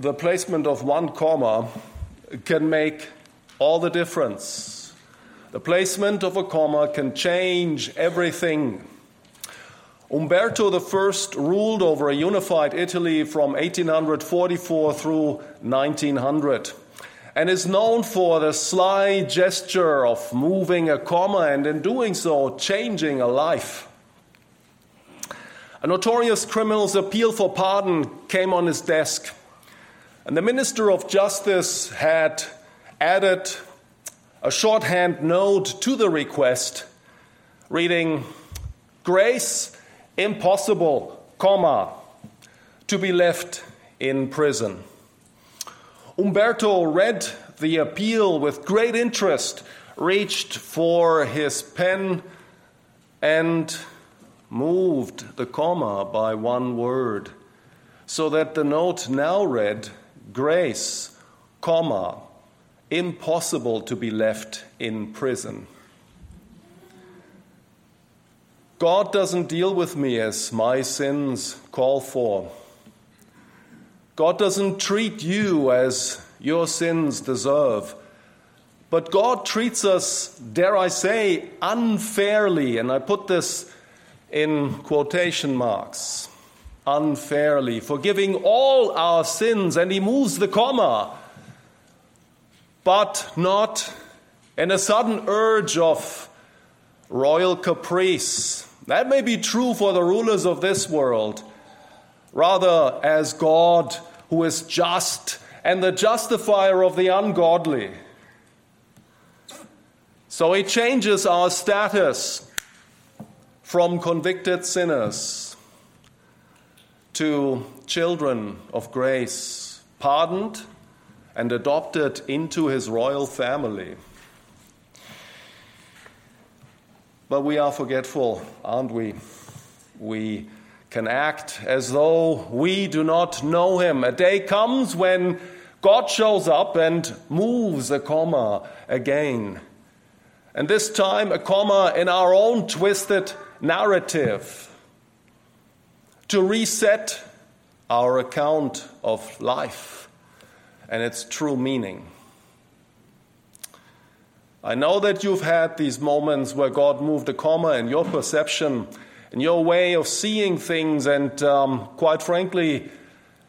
the placement of one comma can make all the difference. The placement of a comma can change everything. Umberto I ruled over a unified Italy from 1844 through 1900 and is known for the sly gesture of moving a comma and in doing so changing a life. A notorious criminal's appeal for pardon came on his desk, and the Minister of Justice had added a shorthand note to the request reading, Grace impossible, comma, to be left in prison. Umberto read the appeal with great interest, reached for his pen, and moved the comma by one word, so that the note now read, Grace, comma, impossible to be left in prison. God doesn't deal with me as my sins call for. God doesn't treat you as your sins deserve. But God treats us, dare I say, unfairly. And I put this in quotation marks unfairly, forgiving all our sins. And He moves the comma, but not in a sudden urge of royal caprice that may be true for the rulers of this world. Rather, as God who is just and the justifier of the ungodly. So he changes our status from convicted sinners to children of grace, pardoned and adopted into his royal family. But we are forgetful, aren't we? We can act as though we do not know him. A day comes when God shows up and moves a comma again. And this time, a comma in our own twisted narrative to reset our account of life and its true meaning. I know that you've had these moments where God moved a comma in your perception, in your way of seeing things, and um, quite frankly,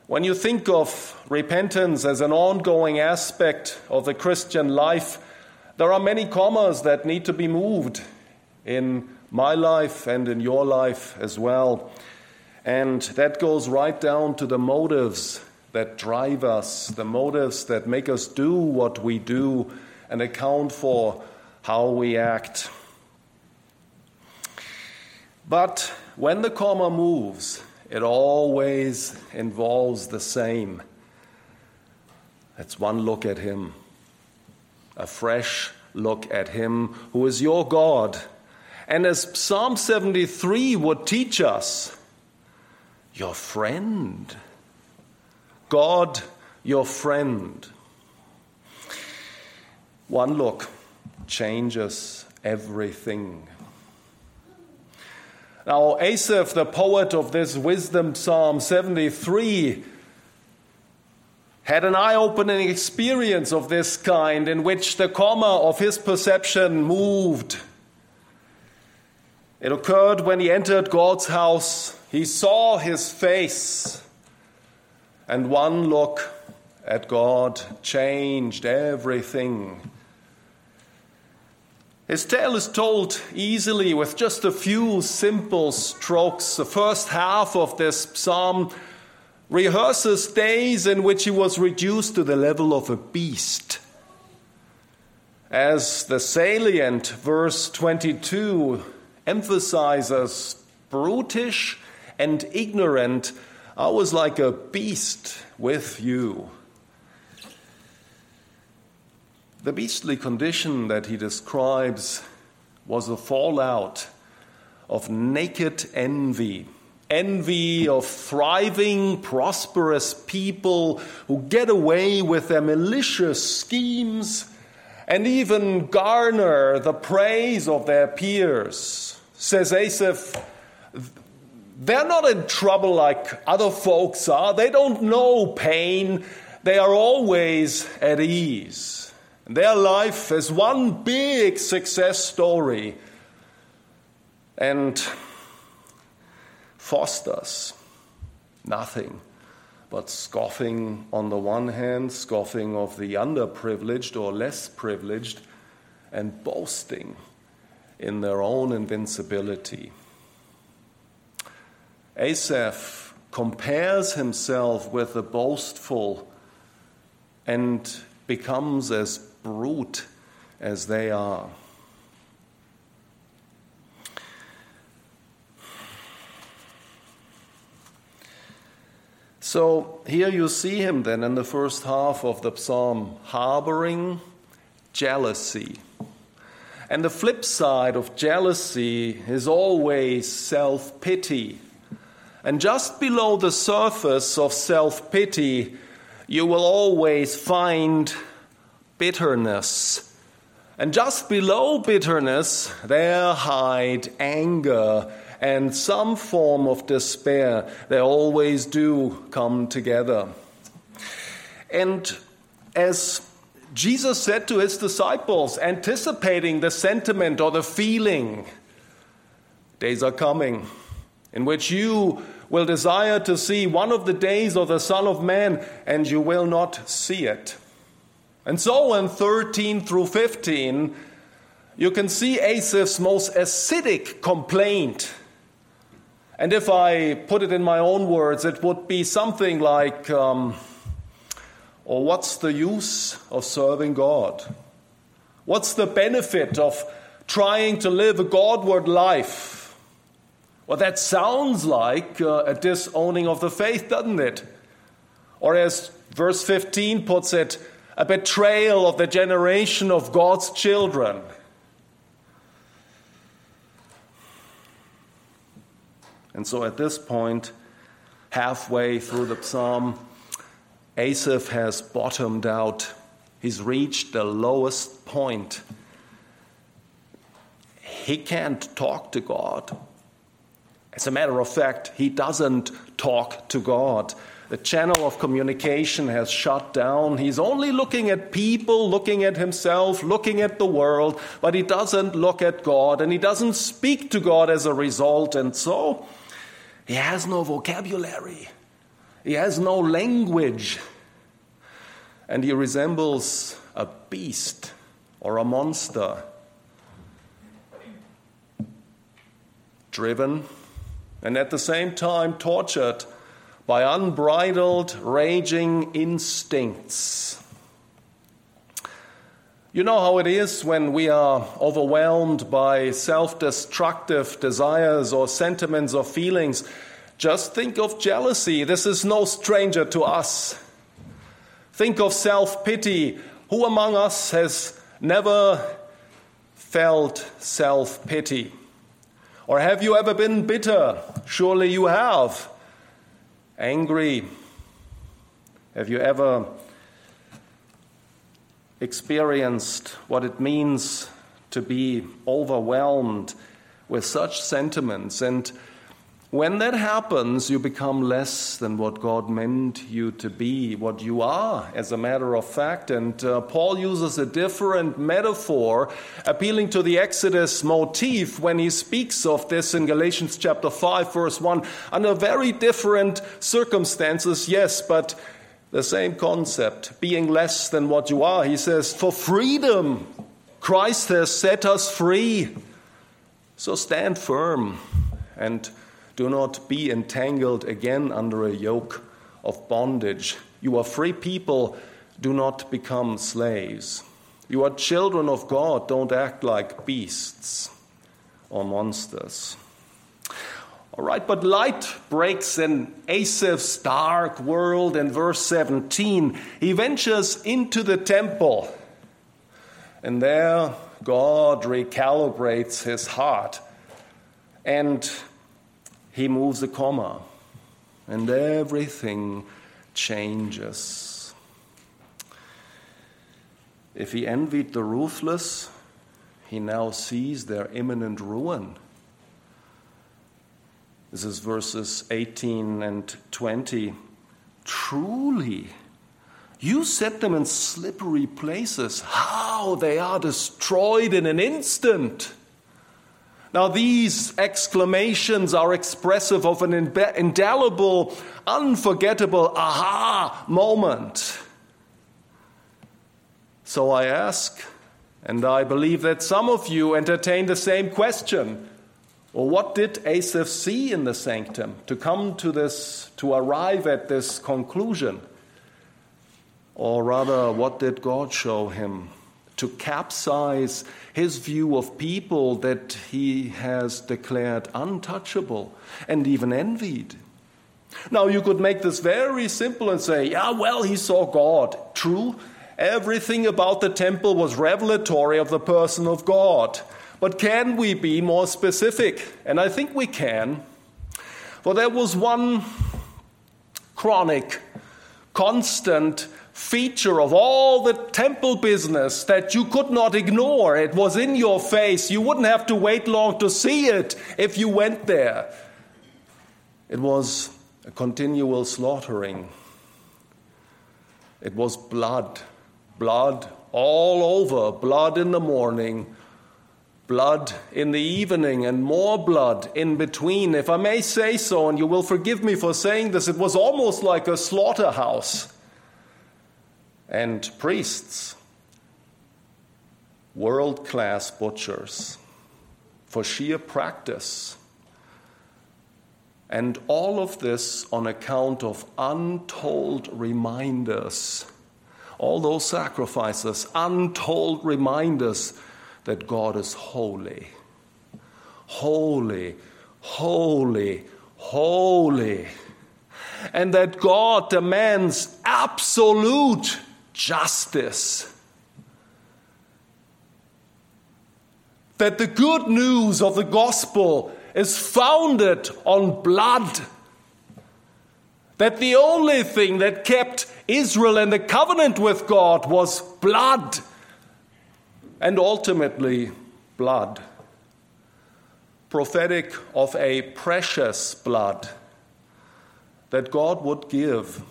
when you think of repentance as an ongoing aspect of the Christian life, there are many commas that need to be moved in my life and in your life as well. And that goes right down to the motives that drive us, the motives that make us do what we do and account for how we act. But when the comma moves, it always involves the same. That's one look at Him, a fresh look at Him who is your God. And as Psalm 73 would teach us, your friend. God, your friend. One look changes everything. Now, Asaph, the poet of this wisdom psalm 73, had an eye opening experience of this kind in which the comma of his perception moved. It occurred when he entered God's house. He saw his face, and one look at God changed everything. His tale is told easily with just a few simple strokes. The first half of this psalm rehearses days in which he was reduced to the level of a beast. As the salient verse 22 emphasizes, brutish and ignorant, I was like a beast with you. The beastly condition that he describes was the fallout of naked envy. Envy of thriving, prosperous people who get away with their malicious schemes and even garner the praise of their peers. Says Asaph, they're not in trouble like other folks are. They don't know pain. They are always at ease. Their life is one big success story. And Foster's nothing but scoffing on the one hand, scoffing of the underprivileged or less privileged, and boasting in their own invincibility. Asaph compares himself with the boastful and becomes as brute as they are. So here you see him then in the first half of the psalm harboring jealousy. And the flip side of jealousy is always self pity. And just below the surface of self pity, you will always find bitterness. And just below bitterness, there hide anger and some form of despair. They always do come together. And as Jesus said to his disciples, anticipating the sentiment or the feeling, days are coming in which you will desire to see one of the days of the Son of Man, and you will not see it. And so in 13 through 15, you can see Asaph's most acidic complaint. And if I put it in my own words, it would be something like, um, or oh, what's the use of serving God? What's the benefit of trying to live a Godward life? Well, that sounds like uh, a disowning of the faith, doesn't it? Or as verse 15 puts it, a betrayal of the generation of God's children. And so at this point, halfway through the psalm, Asaph has bottomed out. He's reached the lowest point. He can't talk to God. As a matter of fact, he doesn't talk to God. The channel of communication has shut down. He's only looking at people, looking at himself, looking at the world, but he doesn't look at God and he doesn't speak to God as a result. And so he has no vocabulary, he has no language, and he resembles a beast or a monster. Driven and at the same time tortured by unbridled, raging instincts. You know how it is when we are overwhelmed by self destructive desires or sentiments or feelings. Just think of jealousy. This is no stranger to us. Think of self pity. Who among us has never felt self pity? Or have you ever been bitter? Surely you have. Angry. Have you ever experienced what it means to be overwhelmed with such sentiments? And when that happens, you become less than what God meant you to be, what you are, as a matter of fact. And uh, Paul uses a different metaphor, appealing to the Exodus motif when he speaks of this in Galatians chapter 5, verse 1, under very different circumstances, yes, but the same concept, being less than what you are. He says, For freedom, Christ has set us free. So stand firm and do not be entangled again under a yoke of bondage. You are free people, do not become slaves. You are children of God, don't act like beasts or monsters. All right, but light breaks in Asaph's dark world in verse 17. He ventures into the temple, and there God recalibrates his heart and he moves a comma, and everything changes. If he envied the ruthless, he now sees their imminent ruin. This is verses 18 and 20. Truly, you set them in slippery places. How they are destroyed in an instant. Now, these exclamations are expressive of an indelible, unforgettable aha moment. So I ask, and I believe that some of you entertain the same question. Well, what did Asaph see in the sanctum to come to this, to arrive at this conclusion? Or rather, what did God show him? To capsize his view of people that he has declared untouchable and even envied. Now, you could make this very simple and say, yeah, well, he saw God. True, everything about the temple was revelatory of the person of God. But can we be more specific? And I think we can. For there was one chronic, constant feature of all the temple business that you could not ignore. It was in your face. You wouldn't have to wait long to see it if you went there. It was a continual slaughtering. It was blood, blood all over, blood in the morning, blood in the evening, and more blood in between. If I may say so, and you will forgive me for saying this, it was almost like a slaughterhouse and priests, world class butchers for sheer practice. And all of this on account of untold reminders. All those sacrifices, untold reminders that God is holy. Holy, holy, holy. And that God demands absolute justice. That the good news of the gospel is founded on blood. That the only thing that kept Israel in the covenant with God was blood. And ultimately, blood. Prophetic of a precious blood that God would give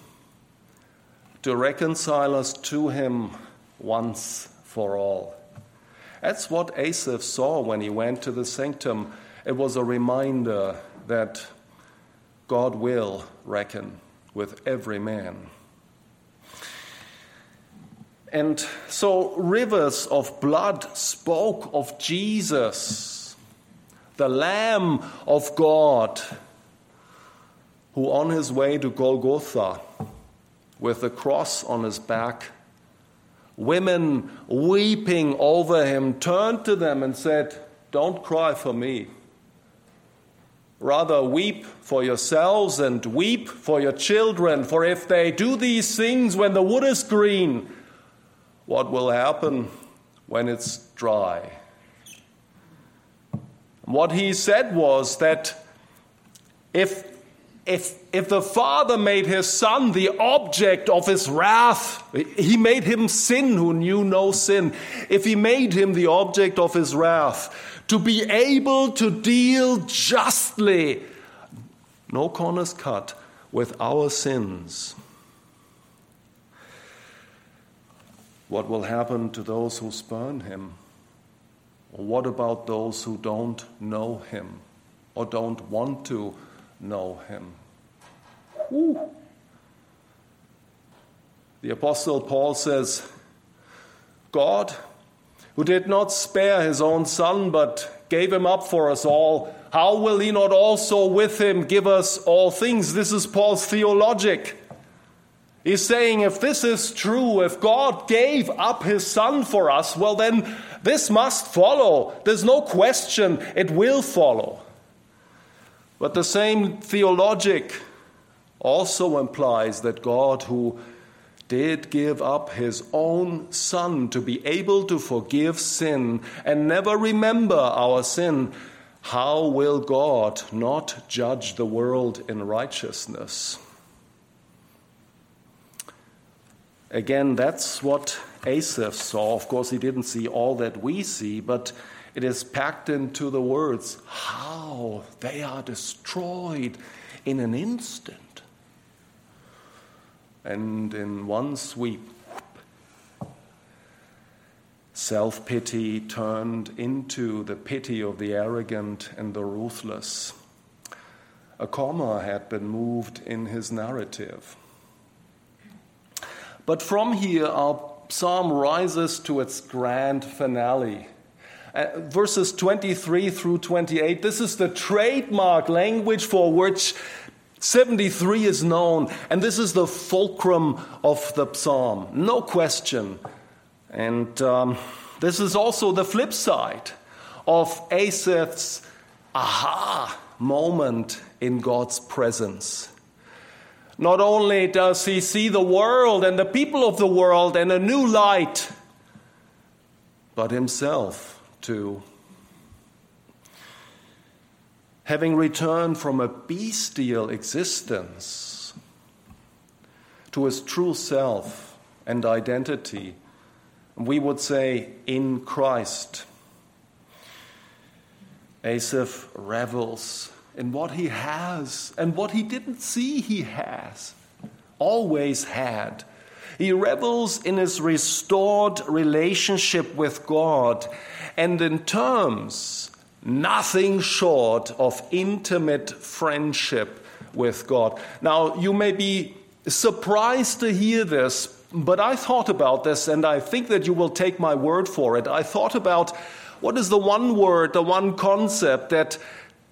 to reconcile us to Him once for all. That's what Asaph saw when he went to the sanctum. It was a reminder that God will reckon with every man. And so rivers of blood spoke of Jesus, the Lamb of God, who on his way to Golgotha with the cross on his back. Women weeping over him turned to them and said, Don't cry for me. Rather, weep for yourselves and weep for your children, for if they do these things when the wood is green, what will happen when it's dry? What he said was that if if, if the Father made his Son the object of his wrath, he made him sin who knew no sin. If he made him the object of his wrath, to be able to deal justly, no corners cut, with our sins, what will happen to those who spurn him? What about those who don't know him or don't want to know him? Ooh. The Apostle Paul says, God, who did not spare his own Son, but gave him up for us all, how will he not also with him give us all things? This is Paul's theologic. He's saying if this is true, if God gave up his Son for us, well, then this must follow. There's no question it will follow. But the same theologic also implies that God, who did give up his own Son to be able to forgive sin and never remember our sin, how will God not judge the world in righteousness? Again, that's what Asaph saw. Of course, he didn't see all that we see, but it is packed into the words, How they are destroyed in an instant. And in one sweep, self pity turned into the pity of the arrogant and the ruthless. A comma had been moved in his narrative. But from here, our psalm rises to its grand finale. Uh, verses 23 through 28, this is the trademark language for which 73 is known, and this is the fulcrum of the psalm, no question. And um, this is also the flip side of Asaph's aha moment in God's presence. Not only does he see the world and the people of the world in a new light, but himself too. Having returned from a bestial existence to his true self and identity, we would say in Christ. Asaph revels in what he has and what he didn't see he has, always had. He revels in his restored relationship with God and in terms nothing short of intimate friendship with God. Now, you may be surprised to hear this, but I thought about this and I think that you will take my word for it. I thought about what is the one word, the one concept that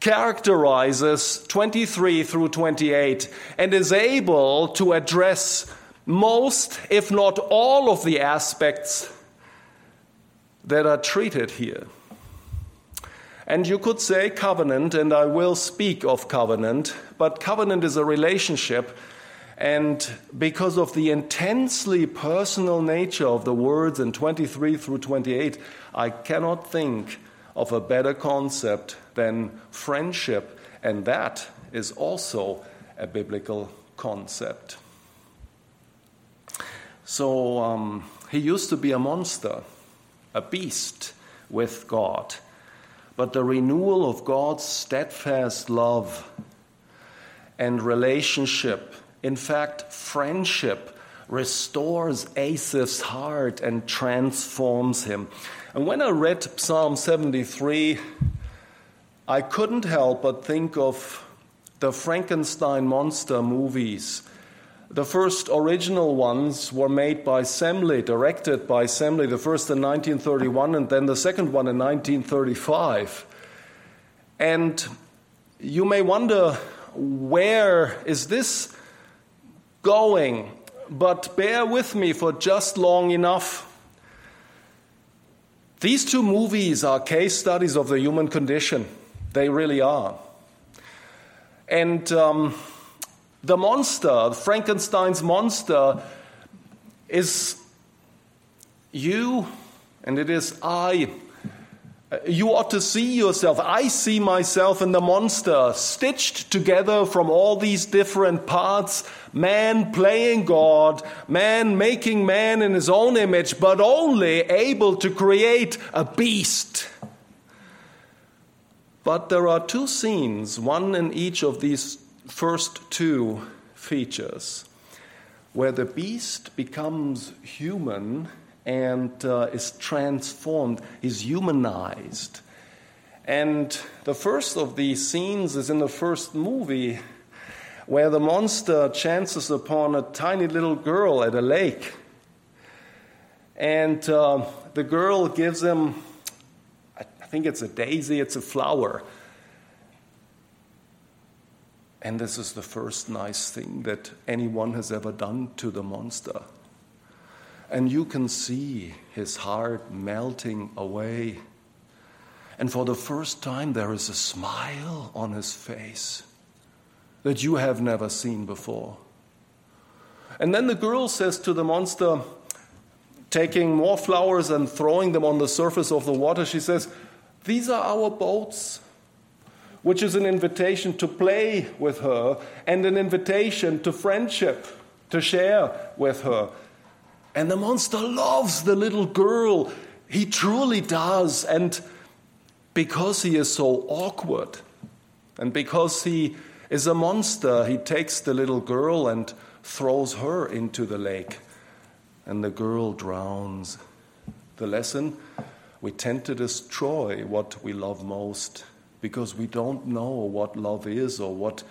characterizes 23 through 28 and is able to address most, if not all, of the aspects that are treated here. And you could say covenant, and I will speak of covenant, but covenant is a relationship. And because of the intensely personal nature of the words in 23 through 28, I cannot think of a better concept than friendship, and that is also a biblical concept. So um, he used to be a monster, a beast with God. But the renewal of God's steadfast love and relationship, in fact, friendship, restores Asaph's heart and transforms him. And when I read Psalm 73, I couldn't help but think of the Frankenstein monster movies. The first original ones were made by Semley, directed by Semley, the first in 1931 and then the second one in 1935. And you may wonder, where is this going? But bear with me for just long enough these two movies are case studies of the human condition. They really are. And um, the monster, Frankenstein's monster, is you and it is I uh, you ought to see yourself. I see myself in the monster, stitched together from all these different parts. Man playing God, man making man in his own image, but only able to create a beast. But there are two scenes, one in each of these first two features, where the beast becomes human and uh, is transformed, is humanized. And the first of these scenes is in the first movie where the monster chances upon a tiny little girl at a lake. And uh, the girl gives him, I think it's a daisy, it's a flower. And this is the first nice thing that anyone has ever done to the monster. And you can see his heart melting away. And for the first time, there is a smile on his face that you have never seen before. And then the girl says to the monster, taking more flowers and throwing them on the surface of the water, she says, These are our boats, which is an invitation to play with her and an invitation to friendship, to share with her. And the monster loves the little girl. He truly does. And because he is so awkward and because he is a monster, he takes the little girl and throws her into the lake, and the girl drowns. The lesson we tend to destroy what we love most because we don't know what love is or what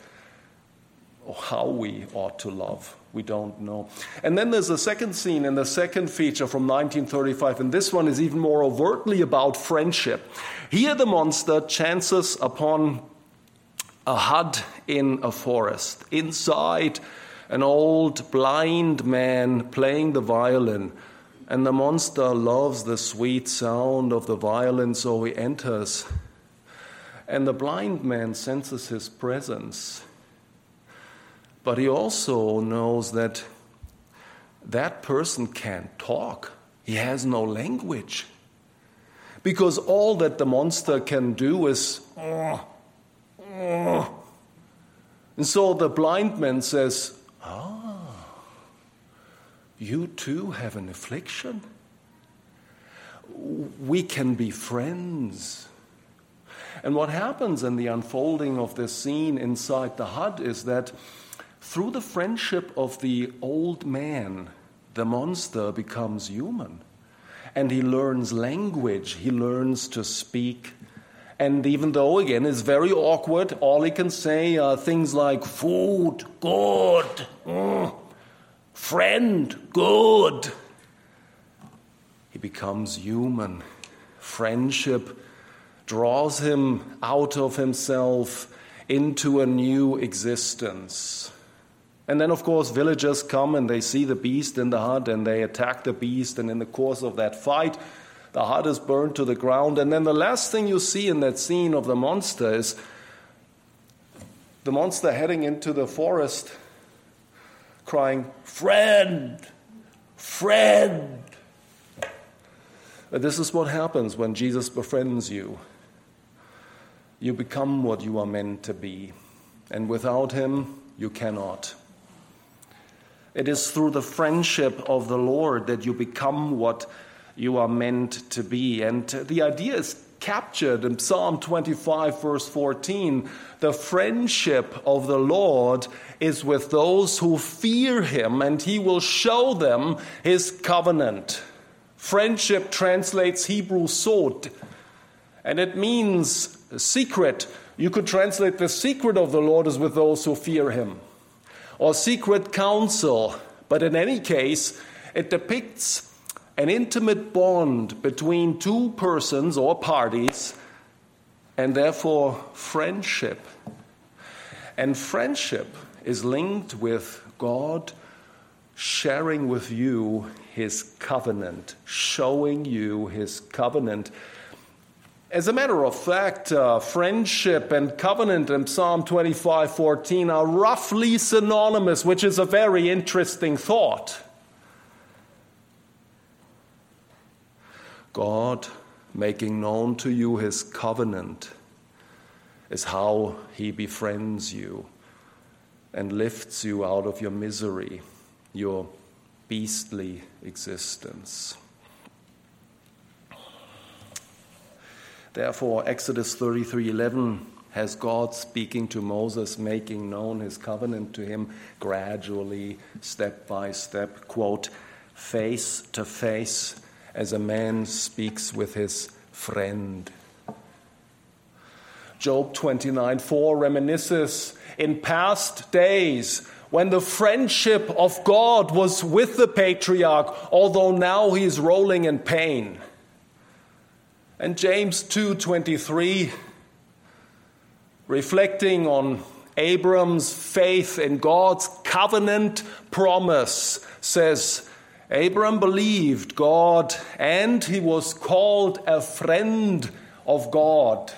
or how we ought to love. We don't know. And then there's a second scene in the second feature from 1935, and this one is even more overtly about friendship. Here, the monster chances upon a hut in a forest. Inside, an old blind man playing the violin. And the monster loves the sweet sound of the violin, so he enters. And the blind man senses his presence. But he also knows that that person can't talk, he has no language. Because all that the monster can do is. Oh, oh. And so the blind man says, Ah, you too have an affliction? We can be friends. And what happens in the unfolding of this scene inside the hut is that through the friendship of the old man, the monster becomes human. And he learns language, he learns to speak. And even though, again, it's very awkward, all he can say are things like food, good, mm, friend, good. He becomes human. Friendship draws him out of himself into a new existence. And then, of course, villagers come and they see the beast in the hut and they attack the beast. And in the course of that fight, the hut is burned to the ground. And then the last thing you see in that scene of the monster is the monster heading into the forest crying, Friend! Friend! Uh, this is what happens when Jesus befriends you. You become what you are meant to be. And without him, you cannot. It is through the friendship of the Lord that you become what you are meant to be. And the idea is captured in Psalm 25, verse 14. The friendship of the Lord is with those who fear him, and he will show them his covenant. Friendship translates Hebrew sod, and it means secret. You could translate the secret of the Lord is with those who fear him or secret counsel, but in any case, it depicts an intimate bond between two persons or parties, and therefore friendship. And friendship is linked with God sharing with you his covenant, showing you his covenant. As a matter of fact, uh, friendship and covenant in Psalm 25:14 are roughly synonymous, which is a very interesting thought. God making known to you his covenant is how he befriends you and lifts you out of your misery, your beastly existence. Therefore, Exodus 33:11 has God speaking to Moses, making known his covenant to him gradually, step by step, quote, face to face, as a man speaks with his friend. Job 29 4 reminisces in past days when the friendship of God was with the patriarch, although now he is rolling in pain. And James 2:23 reflecting on Abram's faith in God's covenant promise says Abram believed God and he was called a friend of God.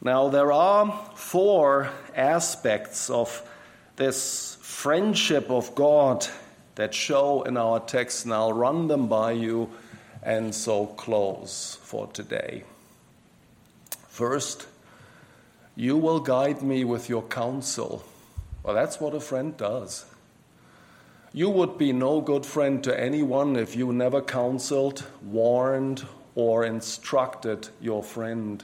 Now, there are four aspects of this friendship of God that show in our text, and I'll run them by you and so close for today. First, you will guide me with your counsel. Well, that's what a friend does. You would be no good friend to anyone if you never counseled, warned, or instructed your friend.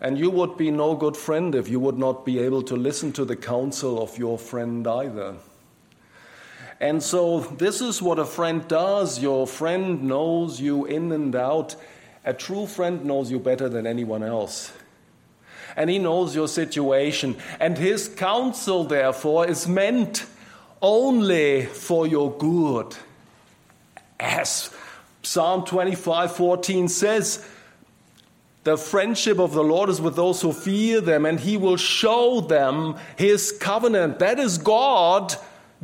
And you would be no good friend if you would not be able to listen to the counsel of your friend either. And so, this is what a friend does. Your friend knows you in and out. A true friend knows you better than anyone else. And he knows your situation. And his counsel, therefore, is meant only for your good. As Psalm 25 14 says, the friendship of the Lord is with those who fear them, and he will show them his covenant. That is God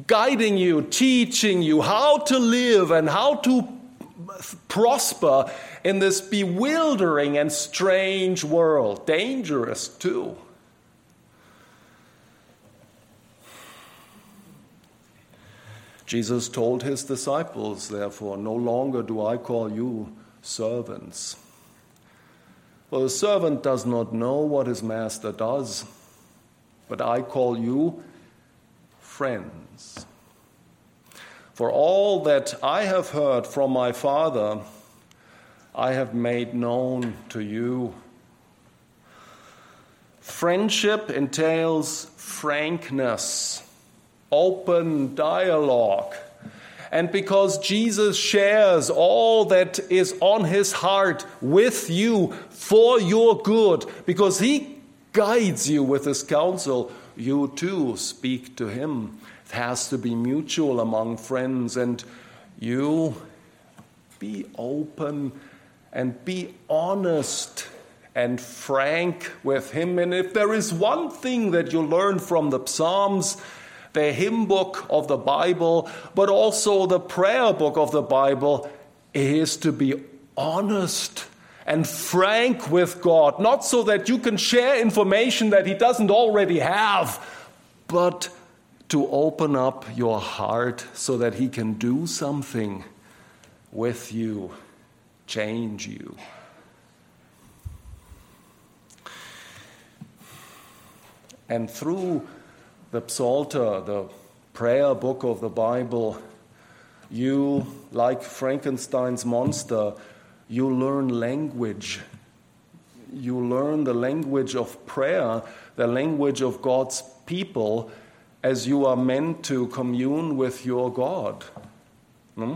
guiding you, teaching you how to live and how to prosper in this bewildering and strange world. Dangerous, too. Jesus told his disciples, therefore, no longer do I call you servants for the servant does not know what his master does, but I call you friends. For all that I have heard from my Father, I have made known to you. Friendship entails frankness, open dialogue and because Jesus shares all that is on his heart with you for your good, because he guides you with his counsel, you too speak to him. It has to be mutual among friends, and you be open and be honest and frank with him. And if there is one thing that you learn from the Psalms, the hymn book of the Bible, but also the prayer book of the Bible, is to be honest and frank with God. Not so that you can share information that He doesn't already have, but to open up your heart so that He can do something with you, change you. And through the Psalter, the prayer book of the Bible, you, like Frankenstein's monster, you learn language. You learn the language of prayer, the language of God's people, as you are meant to commune with your God. Hmm?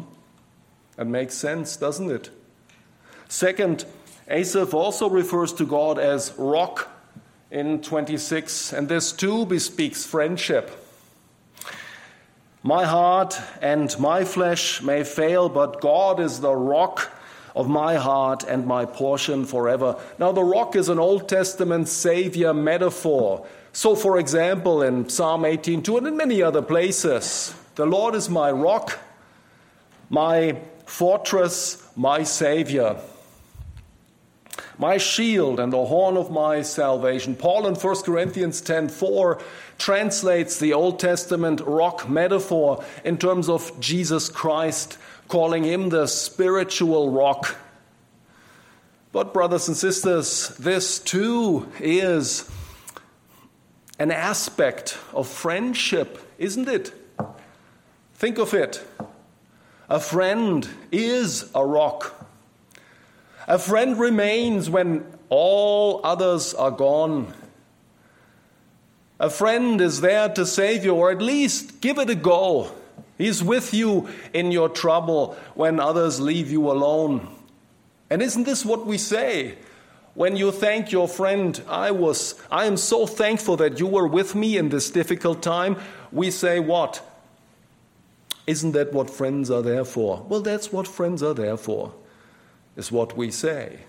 That makes sense, doesn't it? Second, Asaph also refers to God as rock in 26, and this too bespeaks friendship. My heart and my flesh may fail, but God is the rock of my heart and my portion forever. Now, the rock is an Old Testament Savior metaphor. So, for example, in Psalm 18:2 and in many other places, the Lord is my rock, my fortress, my Savior my shield and the horn of my salvation. Paul in 1 Corinthians 10:4 translates the Old Testament rock metaphor in terms of Jesus Christ, calling him the spiritual rock. But brothers and sisters, this too is an aspect of friendship, isn't it? Think of it. A friend is a rock. A friend remains when all others are gone. A friend is there to save you, or at least give it a go. He's with you in your trouble when others leave you alone. And isn't this what we say? When you thank your friend, I was I am so thankful that you were with me in this difficult time. We say what? Isn't that what friends are there for? Well, that's what friends are there for is what we say.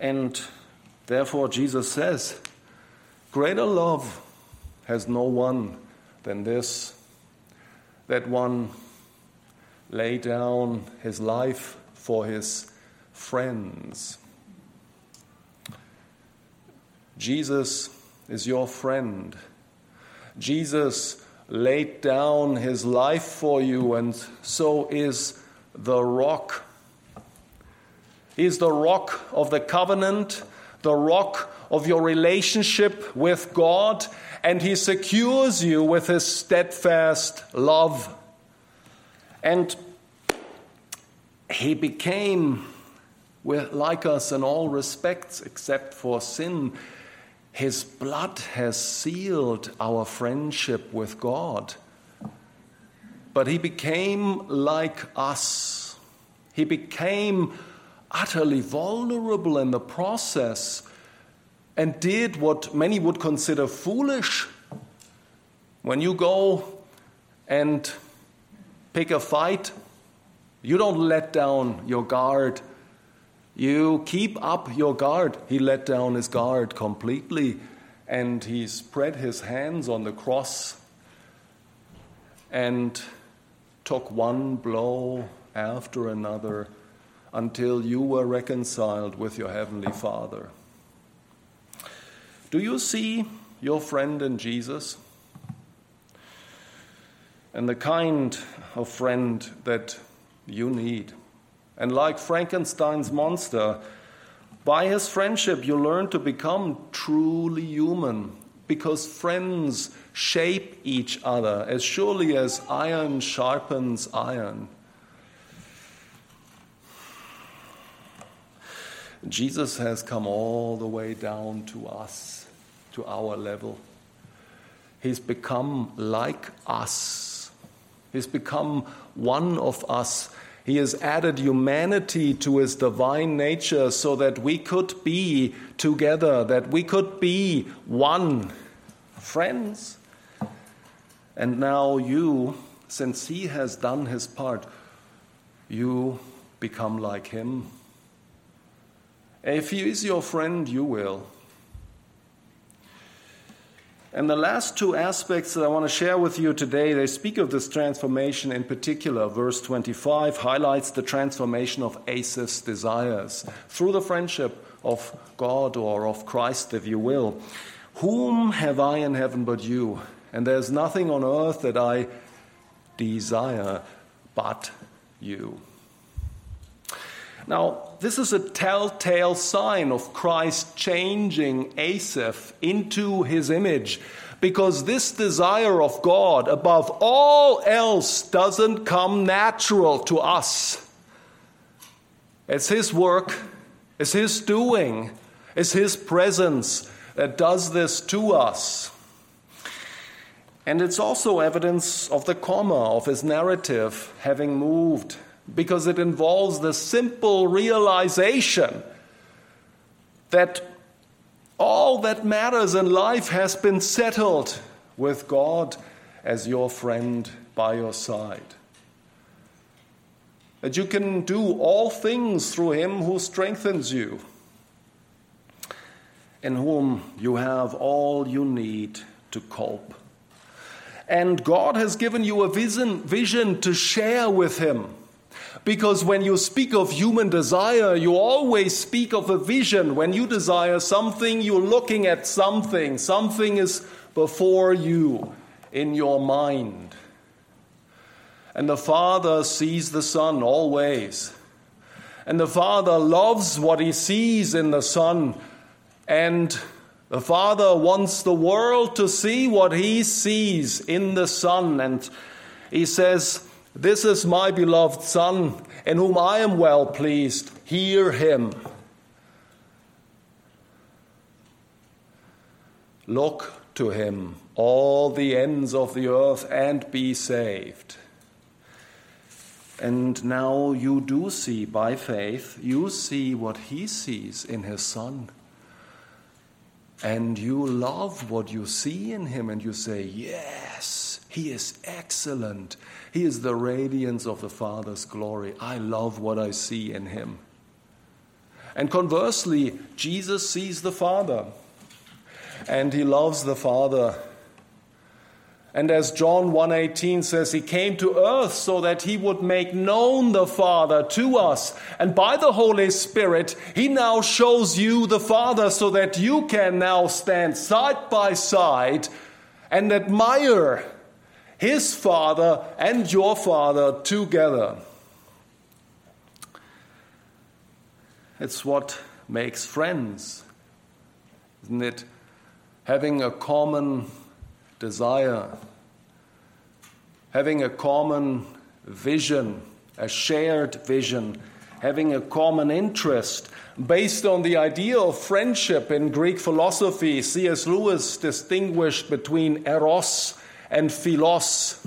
And therefore, Jesus says, Greater love has no one than this, that one lay down his life for his friends. Jesus is your friend. Jesus laid down his life for you, and so is the rock he is the rock of the covenant, the rock of your relationship with God, and He secures you with His steadfast love. And He became like us in all respects except for sin. His blood has sealed our friendship with God. But he became like us. He became utterly vulnerable in the process and did what many would consider foolish. When you go and pick a fight, you don't let down your guard. You keep up your guard. He let down his guard completely and he spread his hands on the cross and took one blow after another until you were reconciled with your Heavenly Father. Do you see your friend in Jesus? And the kind of friend that you need. And like Frankenstein's monster, by his friendship, you learn to become truly human because friends shape each other as surely as iron sharpens iron. Jesus has come all the way down to us, to our level. He's become like us. He's become one of us. He has added humanity to his divine nature so that we could be together, that we could be one. Friends. And now you, since he has done his part, you become like him. If he is your friend, you will. And the last two aspects that I want to share with you today, they speak of this transformation in particular. Verse 25 highlights the transformation of Asaph's desires through the friendship of God or of Christ, if you will. Whom have I in heaven but you? And there's nothing on earth that I desire but you. Now, this is a telltale sign of Christ changing Asaph into his image because this desire of God above all else doesn't come natural to us. It's His work, it's His doing, it's His presence that does this to us. And it's also evidence of the comma of his narrative having moved because it involves the simple realization that all that matters in life has been settled with God as your friend by your side. That you can do all things through Him who strengthens you, in whom you have all you need to cope. And God has given you a vision, vision to share with Him because when you speak of human desire, you always speak of a vision. When you desire something, you're looking at something. Something is before you in your mind. And the Father sees the Son always. And the Father loves what he sees in the Son. And the Father wants the world to see what he sees in the Son. And he says, this is my beloved Son, in whom I am well pleased. Hear him. Look to him, all the ends of the earth, and be saved. And now you do see by faith, you see what he sees in his Son. And you love what you see in him, and you say, Yes, he is excellent. He is the radiance of the Father's glory. I love what I see in him. And conversely, Jesus sees the Father and he loves the Father. And as John 1:18 says, he came to earth so that he would make known the Father to us. And by the Holy Spirit, he now shows you the Father so that you can now stand side by side and admire his father and your father together. It's what makes friends, isn't it? Having a common desire, having a common vision, a shared vision, having a common interest. Based on the idea of friendship in Greek philosophy, C.S. Lewis distinguished between eros and philos.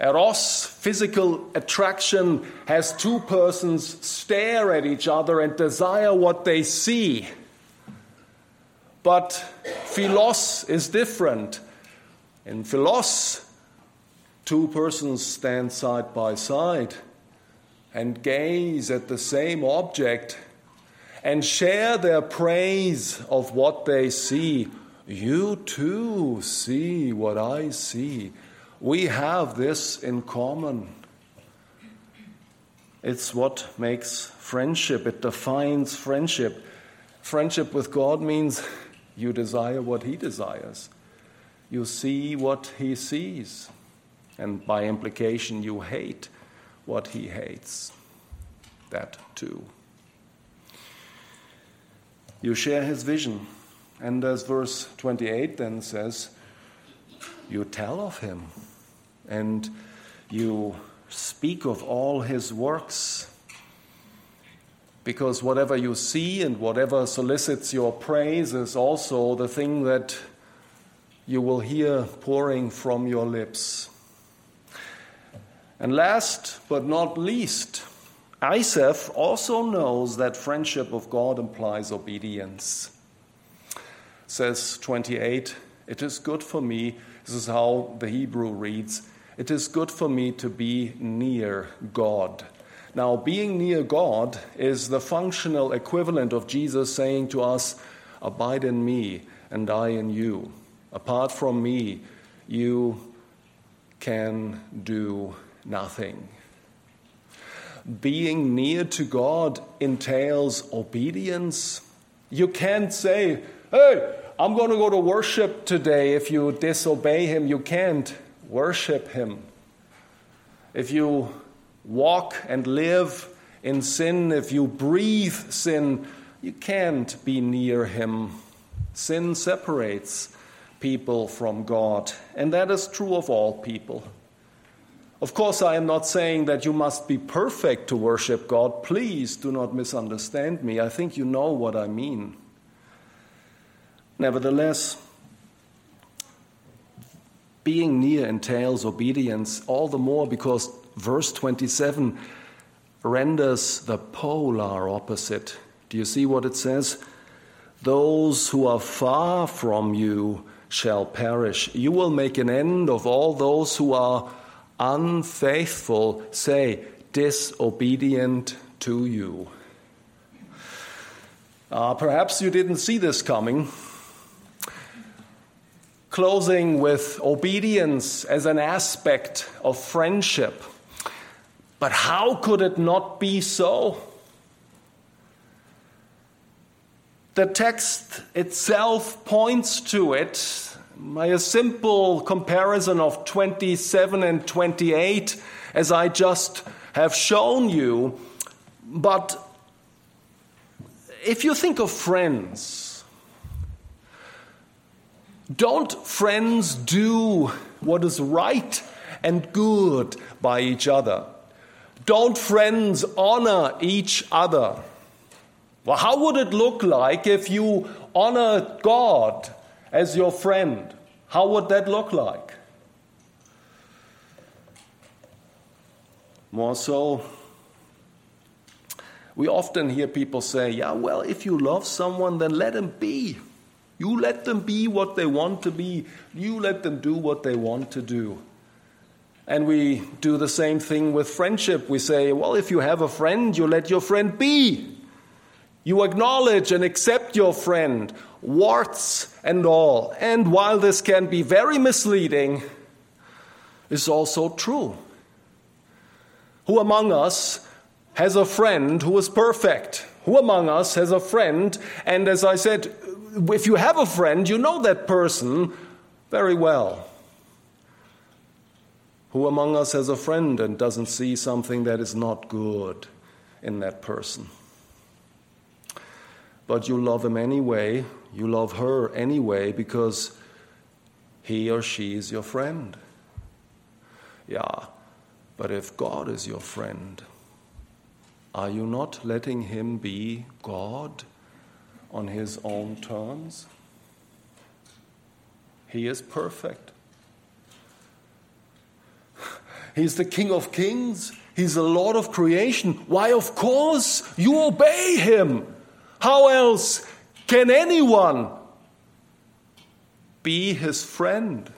Eros, physical attraction, has two persons stare at each other and desire what they see. But philos is different. In philos, two persons stand side by side and gaze at the same object and share their praise of what they see. You too see what I see. We have this in common. It's what makes friendship, it defines friendship. Friendship with God means you desire what He desires, you see what He sees, and by implication, you hate what He hates. That too. You share His vision. And as verse 28 then says, you tell of Him and you speak of all his works. Because whatever you see and whatever solicits your praise is also the thing that you will hear pouring from your lips. And last but not least, Asaph also knows that friendship of God implies obedience. Says 28, it is good for me. This is how the Hebrew reads it is good for me to be near God. Now, being near God is the functional equivalent of Jesus saying to us, Abide in me, and I in you. Apart from me, you can do nothing. Being near to God entails obedience. You can't say, Hey, I'm going to go to worship today. If you disobey Him, you can't worship Him. If you walk and live in sin, if you breathe sin, you can't be near Him. Sin separates people from God, and that is true of all people. Of course, I am not saying that you must be perfect to worship God. Please do not misunderstand me. I think you know what I mean. Nevertheless, being near entails obedience, all the more because verse 27 renders the polar opposite. Do you see what it says? Those who are far from you shall perish. You will make an end of all those who are unfaithful, say, disobedient to you. Uh, perhaps you didn't see this coming closing with obedience as an aspect of friendship. But how could it not be so? The text itself points to it by a simple comparison of 27 and 28, as I just have shown you. But if you think of friends, don't friends do what is right and good by each other? Don't friends honor each other? Well, how would it look like if you honor God as your friend? How would that look like? More so, we often hear people say, yeah, well, if you love someone, then let him be. You let them be what they want to be. You let them do what they want to do. And we do the same thing with friendship. We say, well, if you have a friend, you let your friend be. You acknowledge and accept your friend, warts and all. And while this can be very misleading, it's also true. Who among us has a friend who is perfect? Who among us has a friend, and as I said, if you have a friend, you know that person very well. Who among us has a friend and doesn't see something that is not good in that person? But you love him anyway, you love her anyway because he or she is your friend. Yeah, but if God is your friend, Are you not letting him be God on his own terms? He is perfect. He's the King of Kings. He's the Lord of creation. Why, of course, you obey him. How else can anyone be his friend?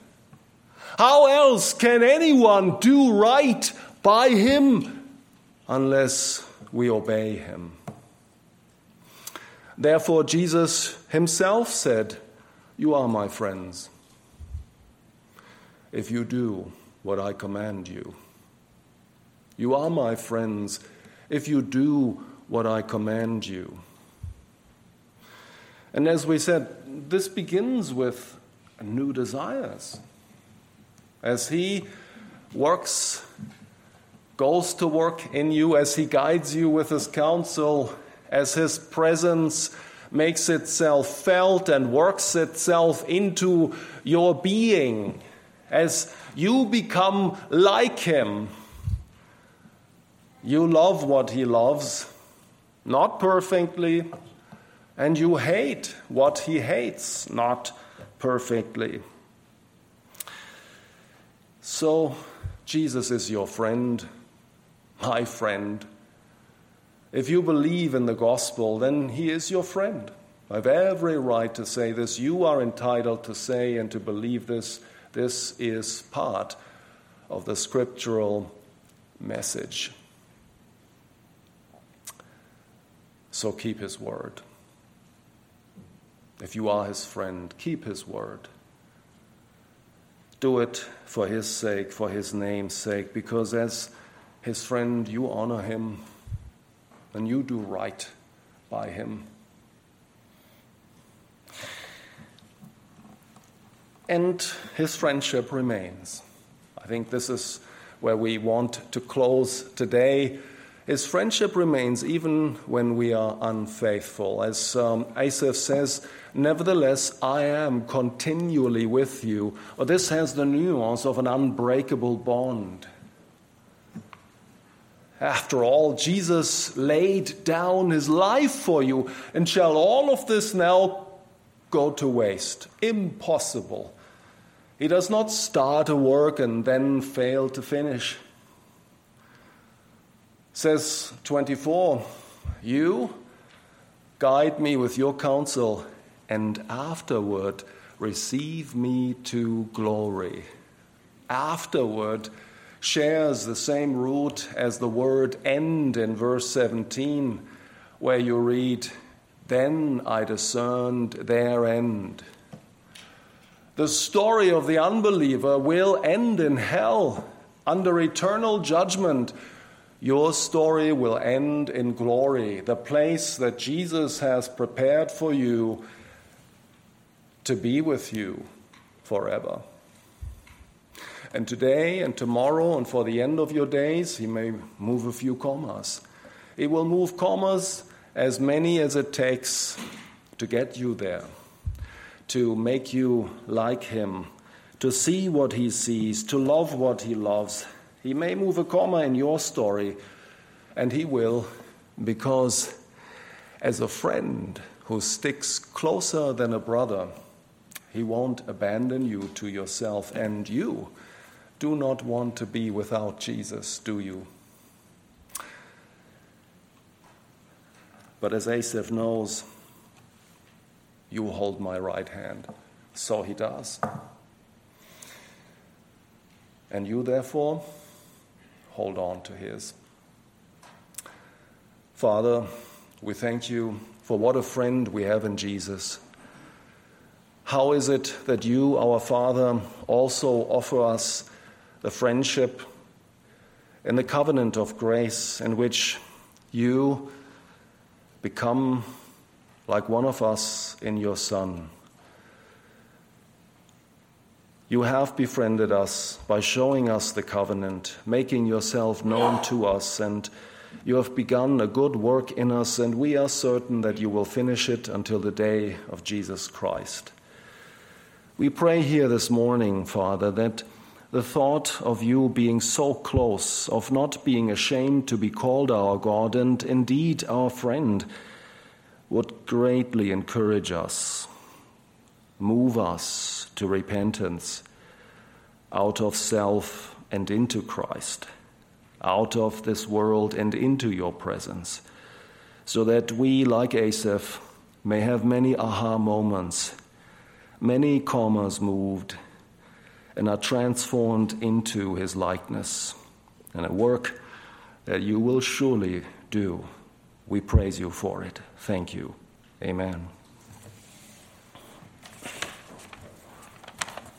How else can anyone do right by him unless we obey him? Therefore, Jesus himself said, You are my friends if you do what I command you. You are my friends if you do what I command you. And as we said, this begins with new desires. As He works, goes to work in you, as He guides you with His counsel, as His presence makes itself felt and works itself into your being, as you become like Him, you love what He loves, not perfectly, and you hate what He hates, not perfectly. So, Jesus is your friend, my friend. If you believe in the gospel, then He is your friend. I have every right to say this. You are entitled to say and to believe this. This is part of the scriptural message. So keep his word. If you are his friend, keep his word. Do it for his sake, for his name's sake, because as his friend, you honor him and you do right by him. and his friendship remains. I think this is where we want to close today. His friendship remains even when we are unfaithful. As um, Asaph says, Nevertheless, I am continually with you. This has the nuance of an unbreakable bond. After all, Jesus laid down his life for you, and shall all of this now go to waste? Impossible. He does not start a work and then fail to finish. Says 24, You guide me with your counsel, and afterward receive me to glory. Afterward shares the same root as the word end in verse 17, where you read, Then I discerned their end. The story of the unbeliever will end in hell under eternal judgment. Your story will end in glory, the place that Jesus has prepared for you to be with you forever. And today and tomorrow and for the end of your days, He may move a few commas. He will move commas as many as it takes to get you there to make you like him, to see what he sees, to love what he loves. He may move a comma in your story, and he will, because as a friend who sticks closer than a brother, he won't abandon you to yourself. And you do not want to be without Jesus, do you? But as Asaph knows, you hold my right hand. So he does. And you, therefore, hold on to his. Father, we thank you for what a friend we have in Jesus. How is it that you, our Father, also offer us the friendship and the covenant of grace in which you become like one of us in your Son. You have befriended us by showing us the covenant, making yourself known to us, and you have begun a good work in us, and we are certain that you will finish it until the day of Jesus Christ. We pray here this morning, Father, that the thought of you being so close, of not being ashamed to be called our God and indeed our friend, would greatly encourage us, move us to repentance out of self and into Christ, out of this world and into your presence, so that we, like Asaph, may have many aha moments, many commas moved and are transformed into his likeness, and a work that you will surely do. We praise you for it. Thank you. Amen.